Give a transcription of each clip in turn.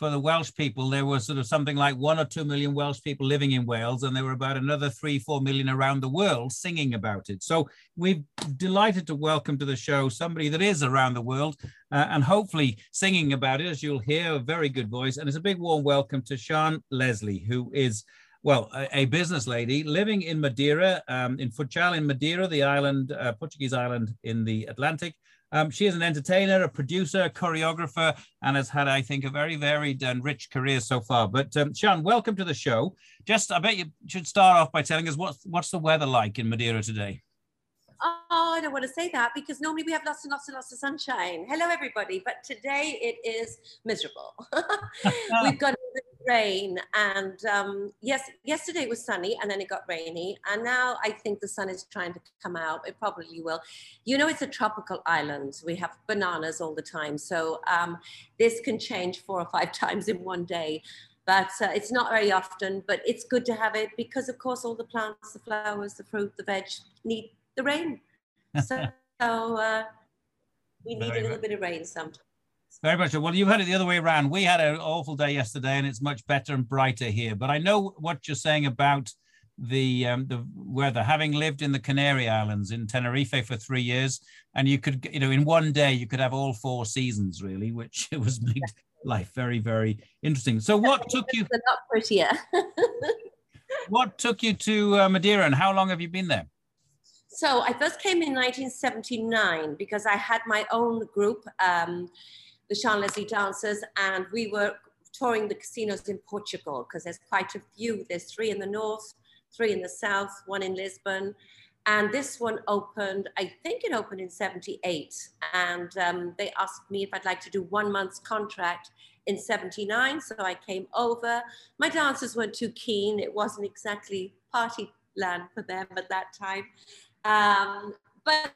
for the Welsh people, there was sort of something like one or two million Welsh people living in Wales, and there were about another three, four million around the world singing about it. So we're delighted to welcome to the show somebody that is around the world uh, and hopefully singing about it, as you'll hear, a very good voice. And it's a big warm welcome to Sian Leslie, who is well, a, business lady living in Madeira, um, in Funchal in Madeira, the island, uh, Portuguese island in the Atlantic, um, she is an entertainer, a producer, a choreographer, and has had, I think, a very varied and rich career so far. But um, Sian, welcome to the show. Just, I bet you should start off by telling us what's what's the weather like in Madeira today. Oh, I don't want to say that because normally we have lots and lots and lots of sunshine. Hello, everybody. But today it is miserable. We've got rain, and um, yes, yesterday it was sunny, and then it got rainy, and now I think the sun is trying to come out. It probably will. You know, it's a tropical island. We have bananas all the time, so um, this can change four or five times in one day. But uh, it's not very often, but it's good to have it because, of course, all the plants, the flowers, the fruit, the veg need the rain. So, so uh, we need Very a little bit of rain sometimes. Very much. Well, you've had it the other way around. We had an awful day yesterday, and it's much better and brighter here. But I know what you're saying about the um, the weather. Having lived in the Canary Islands in Tenerife for three years, and you could, you know, in one day you could have all four seasons really, which it was made life very, very interesting. So, what took you? A lot prettier. what took you to uh, Madeira, and how long have you been there? So I first came in 1979 because I had my own group, um, the Sian Leslie Dancers, and we were touring the casinos in Portugal because there's quite a few. There's three in the north, three in the south, one in Lisbon. And this one opened, I think it opened in 78. And um, they asked me if I'd like to do one month's contract in 79. So I came over. My dancers weren't too keen. It wasn't exactly party land for them at that time. Um, but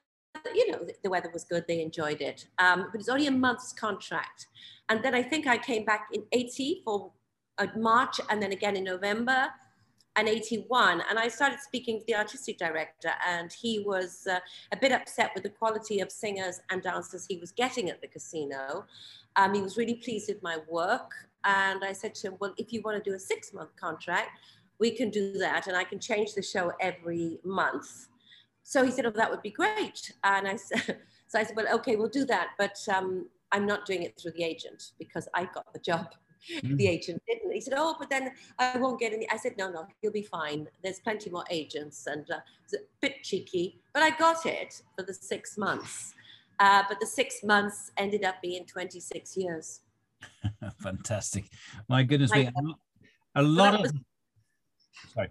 you know, the weather was good. They enjoyed it. Um, but it's only a month's contract. And then I think I came back in 80 for uh, March and then again in November and 81. And I started speaking to the artistic director and he was uh, a bit upset with the quality of singers and dancers he was getting at the casino. Um, he was really pleased with my work. And I said to him, well, if you want to do a six month contract, we can do that. And I can change the show every month. So he said, oh, that would be great. And I said, so I said, well, okay, we'll do that. But um, I'm not doing it through the agent because I got the job. Mm-hmm. The agent didn't. He said, oh, but then I won't get any. I said, no, no, you'll be fine. There's plenty more agents. And uh, it's a bit cheeky, but I got it for the six months. Uh, but the six months ended up being 26 years. Fantastic. My goodness me. A lot of... Was... Sorry.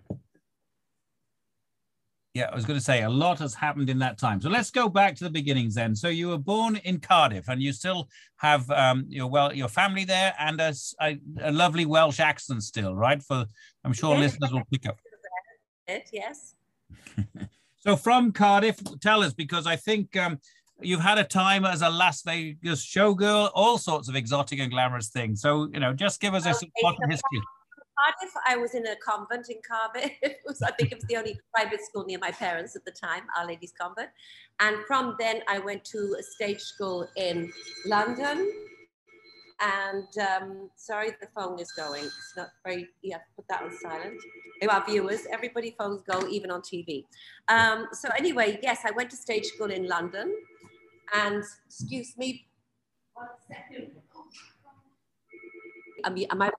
Yeah, I was going to say a lot has happened in that time. So let's go back to the beginnings then. So you were born in Cardiff, and you still have um, your well your family there, and a, a, a lovely Welsh accent still, right? For I'm sure yes, listeners will pick up. It, yes. so from Cardiff, tell us because I think um, you've had a time as a Las Vegas showgirl, all sorts of exotic and glamorous things. So you know, just give us a okay, history. Cardiff, I was in a convent in Cardiff. Was, I think it was the only private school near my parents at the time, Our Lady's Convent. And from then I went to a stage school in London. And um, sorry, the phone is going. It's not very, yeah, put that on silent. Our viewers, everybody phones go, even on TV. Um, so anyway, yes, I went to stage school in London. And excuse me, one second. Am, am I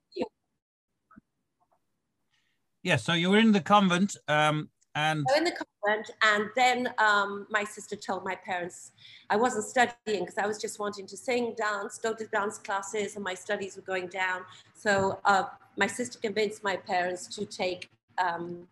yeah, so you were in the convent, um, And so in the convent, and then um, my sister told my parents I wasn't studying because I was just wanting to sing, dance, go to dance classes, and my studies were going down. So uh, my sister convinced my parents to take um,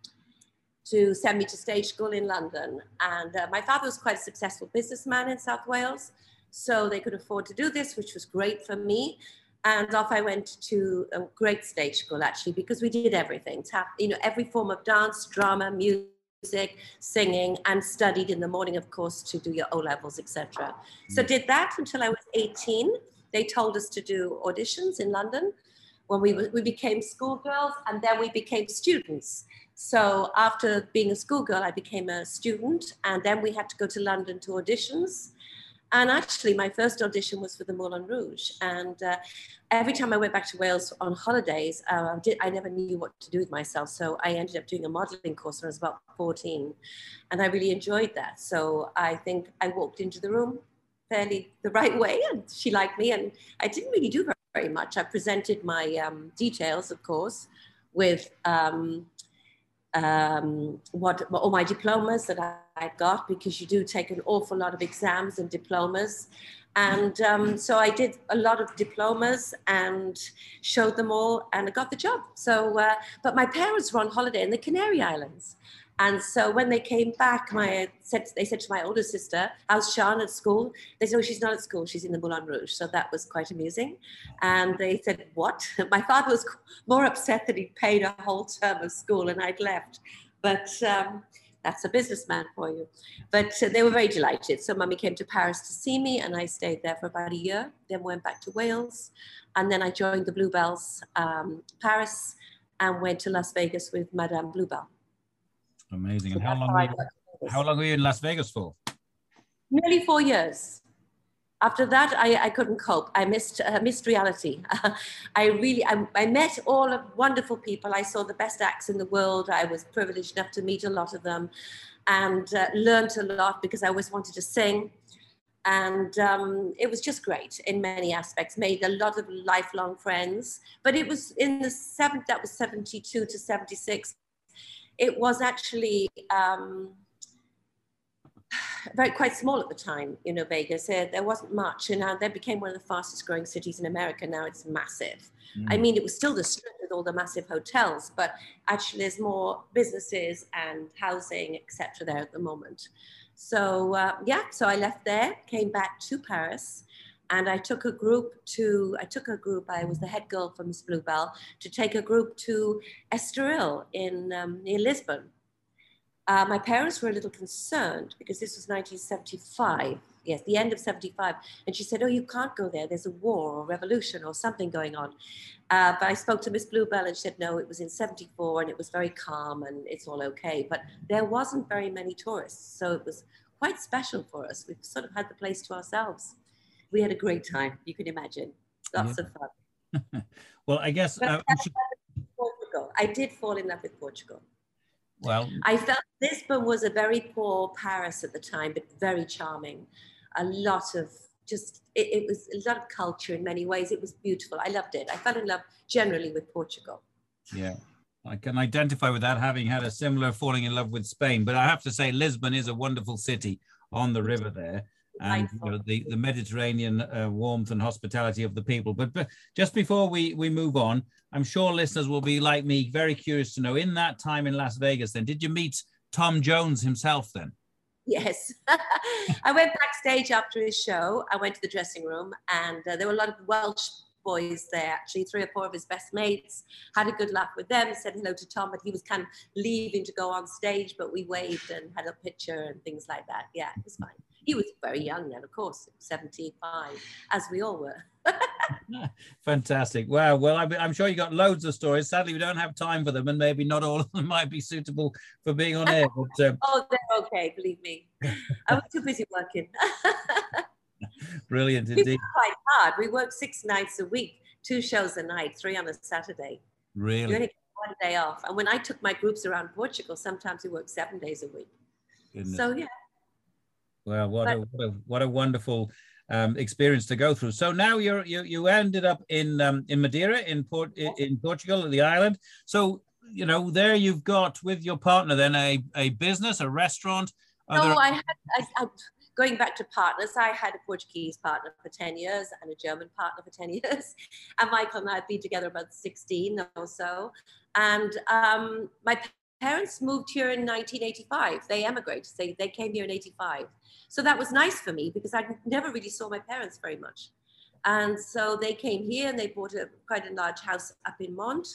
to send me to stage school in London. And uh, my father was quite a successful businessman in South Wales, so they could afford to do this, which was great for me. And off I went to a great stage school actually, because we did everything. Tap, you know, every form of dance, drama, music, singing, and studied in the morning, of course, to do your O levels, etc. So mm. did that until I was 18. They told us to do auditions in London when we, we became schoolgirls, and then we became students. So after being a schoolgirl, I became a student, and then we had to go to London to auditions. And actually, my first audition was for the Moulin Rouge. And uh, every time I went back to Wales on holidays, uh, I, did, I never knew what to do with myself. So I ended up doing a modeling course when I was about 14. And I really enjoyed that. So I think I walked into the room fairly the right way, and she liked me. And I didn't really do very, much. I presented my um, details, of course, with. Um, um, what all my diplomas that I, I, got because you do take an awful lot of exams and diplomas. And um, so I did a lot of diplomas and showed them all and I got the job. So, uh, but my parents were on holiday in the Canary Islands. And so when they came back, my said they said to my older sister, "How's Sian at school?" They said, "Oh, she's not at school. She's in the Moulin Rouge." So that was quite amusing. And they said, "What?" My father was more upset that he'd paid a whole term of school and I'd left. But um, that's a businessman for you. But uh, they were very delighted. So mummy came to Paris to see me, and I stayed there for about a year. Then went back to Wales, and then I joined the Bluebells um, Paris and went to Las Vegas with Madame Bluebell. Amazing. So and how long, were you, how long were you in Las Vegas for? Nearly four years. After that, I, I couldn't cope. I missed, uh, missed reality. I really, I, I met all of wonderful people. I saw the best acts in the world. I was privileged enough to meet a lot of them and uh, learned a lot because I always wanted to sing. And um, it was just great in many aspects, made a lot of lifelong friends. But it was in the seventh, that was 72 to 76, it was actually um, very quite small at the time, you know, Vegas. There, there wasn't much, and now that became one of the fastest growing cities in America. Now it's massive. Mm. I mean, it was still the strip with all the massive hotels, but actually there's more businesses and housing, etc. there at the moment. So uh, yeah, so I left there, came back to Paris, and I took a group to, I took a group, I was the head girl for Miss Bluebell, to take a group to Estoril in um, near Lisbon. Uh, my parents were a little concerned because this was 1975, yes, the end of 75. And she said, oh, you can't go there. There's a war or revolution or something going on. Uh, but I spoke to Miss Bluebell and she said, no, it was in 74 and it was very calm and it's all okay. But there wasn't very many tourists. So it was quite special for us. We sort of had the place to ourselves we had a great time. You can imagine, lots yeah. of fun. well, I guess uh, should... Portugal. I did fall in love with Portugal. Well, I felt Lisbon was a very poor Paris at the time, but very charming. A lot of just it, it, was a lot of culture in many ways. It was beautiful. I loved it. I fell in love generally with Portugal. Yeah. I can identify with that, having had a similar falling in love with Spain. But I have to say, Lisbon is a wonderful city on the river there and you know, the, the Mediterranean uh, warmth and hospitality of the people. But, but just before we, we move on, I'm sure listeners will be like me, very curious to know in that time in Las Vegas, then, did you meet Tom Jones himself then? Yes. I went backstage after his show. I went to the dressing room, and uh, there were a lot of Welsh boys there, actually, three or four of his best mates. Had a good laugh with them, said hello to Tom, but he was kind of leaving to go on stage, but we waved and had a picture and things like that. Yeah, it was fine. He was very young then, of course, 75, as we all were. Fantastic. Wow. Well, I'm sure you got loads of stories. Sadly, we don't have time for them, and maybe not all of them might be suitable for being on air. But, um... oh, they're okay. Believe me, I was too busy working. Brilliant indeed. We quite hard. We work six nights a week, two shows a night, three on a Saturday. Really? You only get one day off. And when I took my groups around Portugal, sometimes we worked seven days a week. Goodness. So yeah, well, what a, what a, what a wonderful um, experience to go through. So now you're you you ended up in um, in Madeira in Port in Portugal, the island. So you know, there you've got with your partner then a, a business, a restaurant. Are no, there... I had, I, I, going back to partners, I had a Portuguese partner for 10 years and a German partner for 10 years. And Michael and I have been together about 16 or so. And um, my parents moved here in 1985. They emigrated, they, they came here in 85. So that was nice for me because I never really saw my parents very much. And so they came here and they bought a quite a large house up in Mont,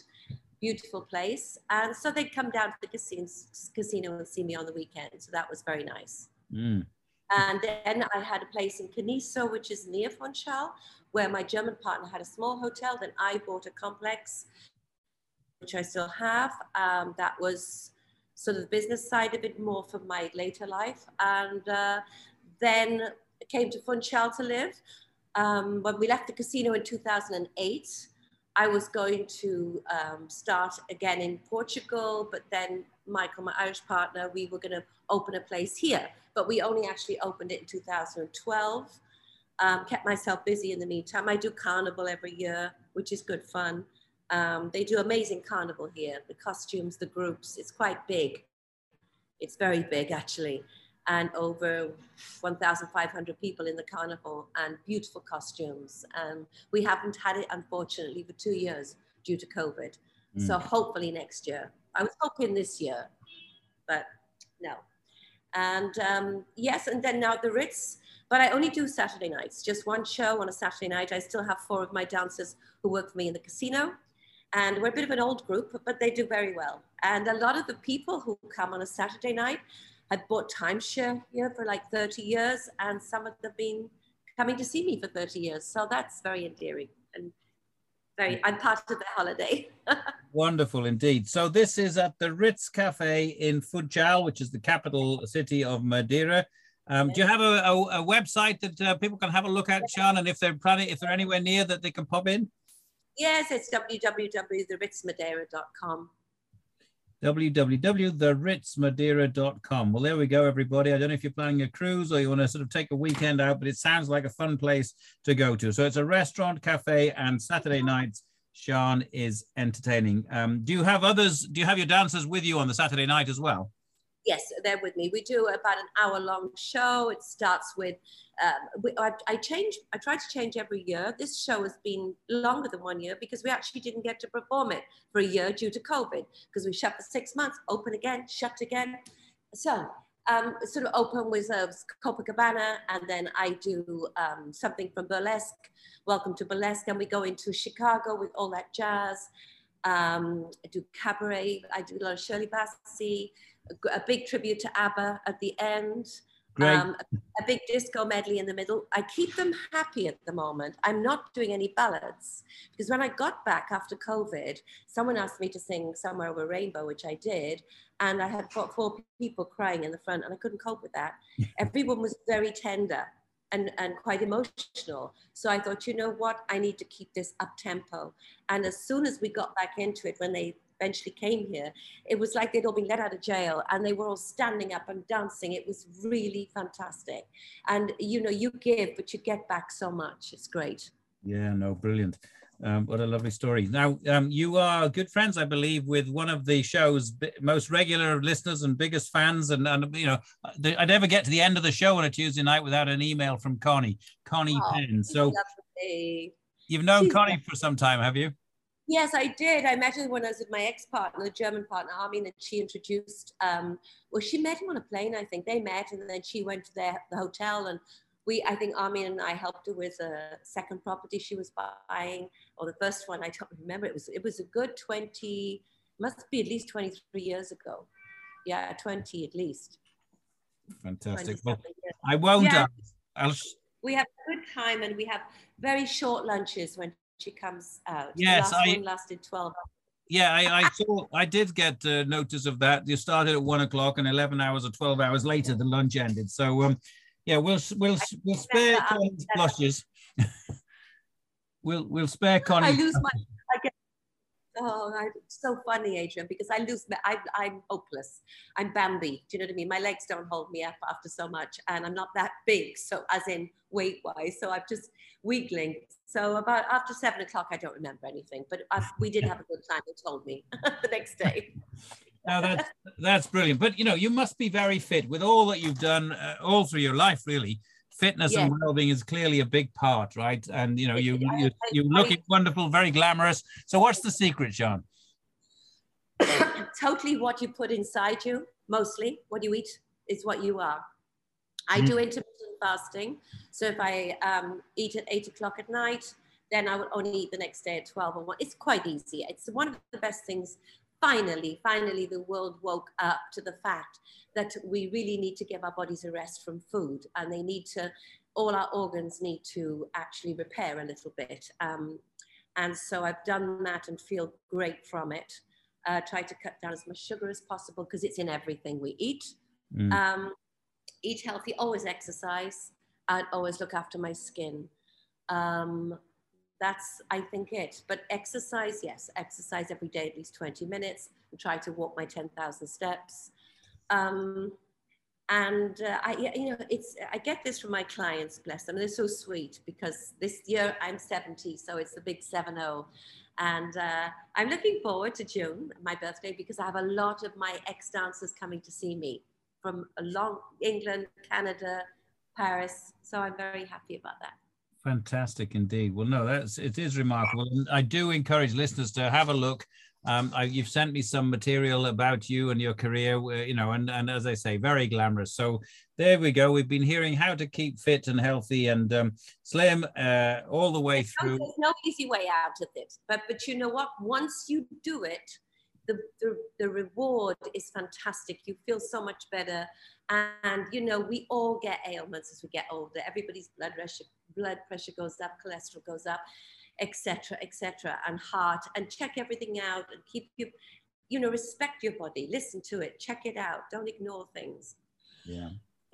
beautiful place. And so they'd come down to the casino, casino and see me on the weekend. So that was very nice. Mm. And then I had a place in Caniço, which is near Funchal, where my German partner had a small hotel. Then I bought a complex, which I still have. Um, that was sort of the business side of it more for my later life. And uh, then came to Funchal to live. Um, when we left the casino in 2008, I was going to um, start again in Portugal, but then Michael, my Irish partner, we were going to open a place here, but we only actually opened it in 2012. Um, kept myself busy in the meantime. I do carnival every year, which is good fun. Um, they do amazing carnival here. The costumes, the groups, it's quite big. It's very big actually and over 1,500 people in the carnival and beautiful costumes. And we haven't had it, unfortunately, for two years due to COVID. Mm. So hopefully next year. I was hoping this year, but no. And um, yes, and then now the Ritz, but I only do Saturday nights, just one show on a Saturday night. I still have four of my dancers who work for me in the casino. And we're a bit of an old group, but they do very well. And a lot of the people who come on a Saturday night have bought timeshare here for like 30 years, and some of them have been coming to see me for 30 years. So that's very endearing and very, I'm part of the holiday. Wonderful indeed. So this is at the Ritz Cafe in Funchal, which is the capital city of Madeira. Um, do you have a, a, a website that uh, people can have a look at, Sian? And if they're planning, if they're anywhere near that they can pop in? Yes, it's www.theritzmadeira.com www.theritzmadeira.com. Well, there we go, everybody. I don't know if you're planning a cruise or you want to sort of take a weekend out, but it sounds like a fun place to go to. So it's a restaurant, cafe, and Saturday nights. Sian is entertaining. Um, do you have others? Do you have your dancers with you on the Saturday night as well? Yes, they're with me. We do about an hour long show. It starts with, um, we, I, I, change, I try to change every year. This show has been longer than one year because we actually didn't get to perform it for a year due to COVID because we shut for six months, open again, shut again. So um, sort of open with uh, Copacabana, and then I do um, something from Burlesque, Welcome to Burlesque, and we go into Chicago with all that jazz. Um, I do cabaret, I do a lot of Shirley Bassey, a, big tribute to ABBA at the end. Um, a, a, big disco medley in the middle. I keep them happy at the moment. I'm not doing any ballads because when I got back after COVID, someone asked me to sing Somewhere Over Rainbow, which I did. And I had four, four people crying in the front and I couldn't cope with that. Everyone was very tender and, and quite emotional. So I thought, you know what? I need to keep this up tempo. And as soon as we got back into it, when they eventually came here, it was like they'd all been let out of jail and they were all standing up and dancing. It was really fantastic. And you know, you give, but you get back so much. It's great. Yeah, no, brilliant. Um, what a lovely story. Now, um, you are good friends, I believe, with one of the show's most regular listeners and biggest fans. And, and you know, I never get to the end of the show on a Tuesday night without an email from Connie, Connie oh, Penn. So lovely. you've known She's Connie for some time, have you? Yes, I did. I met her when I was with my ex-partner, the German partner, Armin, and she introduced, um, well, she met him on a plane, I think. They met and then she went to their, the hotel and we, I think Armin and I helped her with a second property she was buying, or the first one, I don't remember. It was, it was a good 20, must be at least 23 years ago. Yeah, 20 at least. Fantastic. Well, I won't. Yeah. Uh, we have a good time and we have very short lunches when she comes out. Yes, the last I, one lasted 12 hours. Yeah, I, I saw. I did get uh, notice of that. You started at one o'clock, and eleven hours or twelve hours later, the lunch ended. So, um, yeah, we'll we'll we'll spare Connie's blushes. we'll we'll spare Connie. I lose my. Oh, it's so funny, Adrian, because I lose. I, I'm hopeless. I'm Bambi. Do you know what I mean? My legs don't hold me up after so much, and I'm not that big. So, as in weight wise, so I'm just wiggling So about after seven o'clock, I don't remember anything, but I, we did have a good time. They told me the next day. now that's that's brilliant. But you know, you must be very fit with all that you've done uh, all through your life, really. Fitness yes. and well-being is clearly a big part, right? And you know, you you you looking wonderful, very glamorous. So, what's the secret, John? totally what you put inside you. Mostly, what you eat is what you are. I do mm. intermittent fasting. So if I um, eat at eight o'clock at night, then I will only eat the next day at 12 or 1. It's quite easy. It's one of the best things. Finally, finally, the world woke up to the fact that we really need to give our bodies a rest from food and they need to, all our organs need to actually repair a little bit. Um, and so I've done that and feel great from it. Uh, try to cut down as much sugar as possible because it's in everything we eat. Mm. Um, eat healthy, always exercise, and always look after my skin. Um, that's, I think, it. But exercise, yes, exercise every day, at least 20 minutes, and try to walk my 10,000 steps. Um, and uh, I, you know, it's I get this from my clients, bless them. They're so sweet because this year I'm 70, so it's the big 7-0. And uh, I'm looking forward to June, my birthday, because I have a lot of my ex-dancers coming to see me from long England, Canada, Paris. So I'm very happy about that. Fantastic indeed. Well, no, that's it is remarkable. And I do encourage listeners to have a look. Um, I, you've sent me some material about you and your career, you know, and, and as I say, very glamorous. So there we go. We've been hearing how to keep fit and healthy and um, slim uh, all the way through. There's no easy way out of it, but but you know what? Once you do it, the, the, the reward is fantastic. You feel so much better. And, you know, we all get ailments as we get older. Everybody's blood pressure, blood pressure goes up, cholesterol goes up, etc., etc., and heart. And check everything out and keep you, you know, respect your body. Listen to it. Check it out. Don't ignore things. Yeah.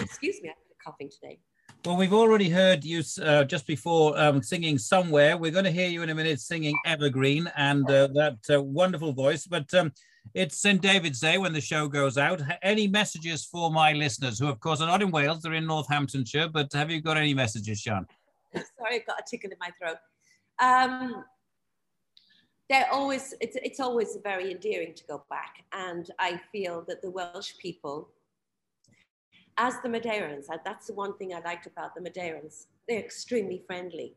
Excuse me, I'm coughing today. Well, we've already heard you uh, just before um, singing somewhere. We're going to hear you in a minute singing Evergreen and uh, that uh, wonderful voice. But um, it's St. David's Day when the show goes out. Any messages for my listeners who, of course, are not in Wales, they're in Northamptonshire. But have you got any messages, Sian? Sorry, I've got a tickle in my throat. Um, they're always, it's, it's always very endearing to go back. And I feel that the Welsh people, as the Madeirans, that's the one thing I liked about the Madeirans. They're extremely friendly.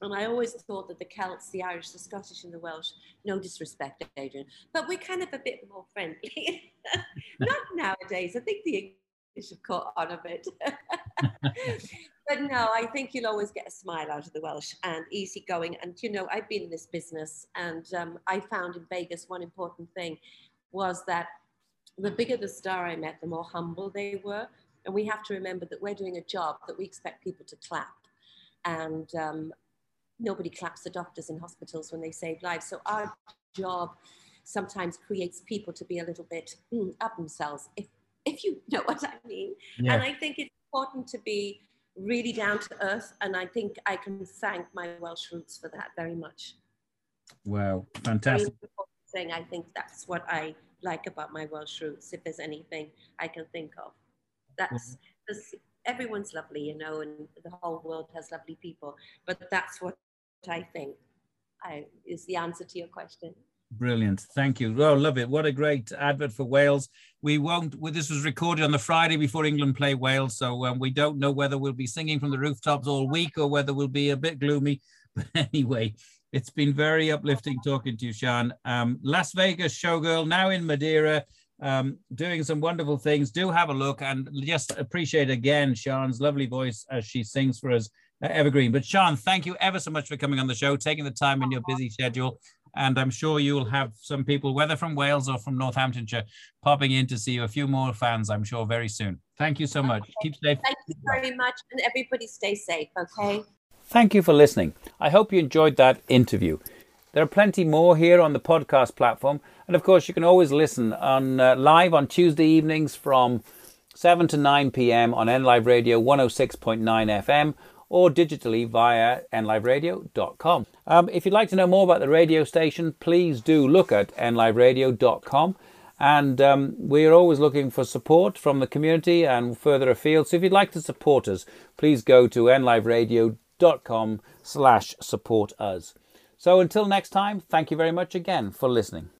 And I always thought that the Celts, the Irish, the Scottish, and the Welsh, no disrespect, Adrian, but we're kind of a bit more friendly. Not nowadays. I think the English have caught on a bit. but no, I think you'll always get a smile out of the Welsh and easygoing. And, you know, I've been in this business and um, I found in Vegas one important thing was that the bigger the star I met, the more humble they were. And we have to remember that we're doing a job that we expect people to clap. And um, nobody claps the doctors in hospitals when they save lives. So our job sometimes creates people to be a little bit mm, up themselves, if, if you know what I mean. Yeah. And I think it's important to be really down to earth. And I think I can thank my Welsh roots for that very much. Wow, fantastic. Thing. I think that's what I like about my Welsh roots, if there's anything I can think of. That's because everyone's lovely, you know, and the whole world has lovely people. But that's what I think I, is the answer to your question. Brilliant. Thank you. Oh, love it. What a great advert for Wales. We won't, well, this was recorded on the Friday before England play Wales. So um, we don't know whether we'll be singing from the rooftops all week or whether we'll be a bit gloomy. But anyway, it's been very uplifting talking to you, Sian. Um, Las Vegas showgirl, now in Madeira, um, doing some wonderful things. Do have a look and just appreciate again Sian's lovely voice as she sings for us, Evergreen. But Sian, thank you ever so much for coming on the show, taking the time in your busy schedule. And I'm sure you'll have some people, whether from Wales or from Northamptonshire, popping in to see you. A few more fans, I'm sure, very soon. Thank you so much. Keep safe. Thank you very much. And everybody stay safe, okay? Thank you for listening. I hope you enjoyed that interview. There are plenty more here on the podcast platform, and of course, you can always listen on uh, live on Tuesday evenings from 7 to 9 p.m. on NLive Radio 106.9 FM or digitally via nliveradio.com. Um, if you'd like to know more about the radio station, please do look at nliveradio.com. And um, we're always looking for support from the community and further afield. So if you'd like to support us, please go to nliveradio.com slash support us. So until next time, thank you very much again for listening.